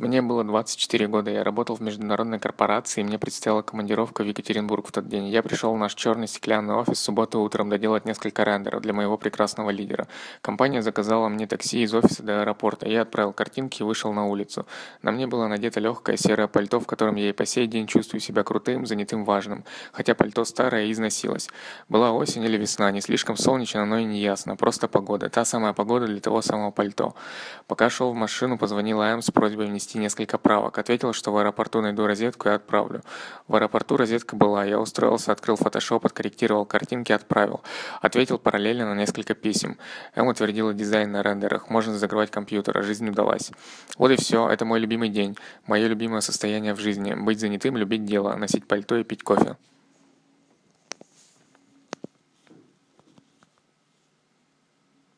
Мне было 24 года, я работал в международной корпорации, и мне предстояла командировка в Екатеринбург в тот день. Я пришел в наш черный стеклянный офис субботу утром доделать несколько рендеров для моего прекрасного лидера. Компания заказала мне такси из офиса до аэропорта. Я отправил картинки и вышел на улицу. На мне было надето легкое серое пальто, в котором я и по сей день чувствую себя крутым, занятым, важным. Хотя пальто старое и износилось. Была осень или весна, не слишком солнечно, но и не ясно. Просто погода. Та самая погода для того самого пальто. Пока шел в машину, позвонила М с просьбой внести внести несколько правок. Ответил, что в аэропорту найду розетку и отправлю. В аэропорту розетка была. Я устроился, открыл фотошоп, откорректировал картинки, отправил. Ответил параллельно на несколько писем. М утвердила дизайн на рендерах. Можно закрывать компьютер, а жизнь удалась. Вот и все. Это мой любимый день. Мое любимое состояние в жизни. Быть занятым, любить дело, носить пальто и пить кофе.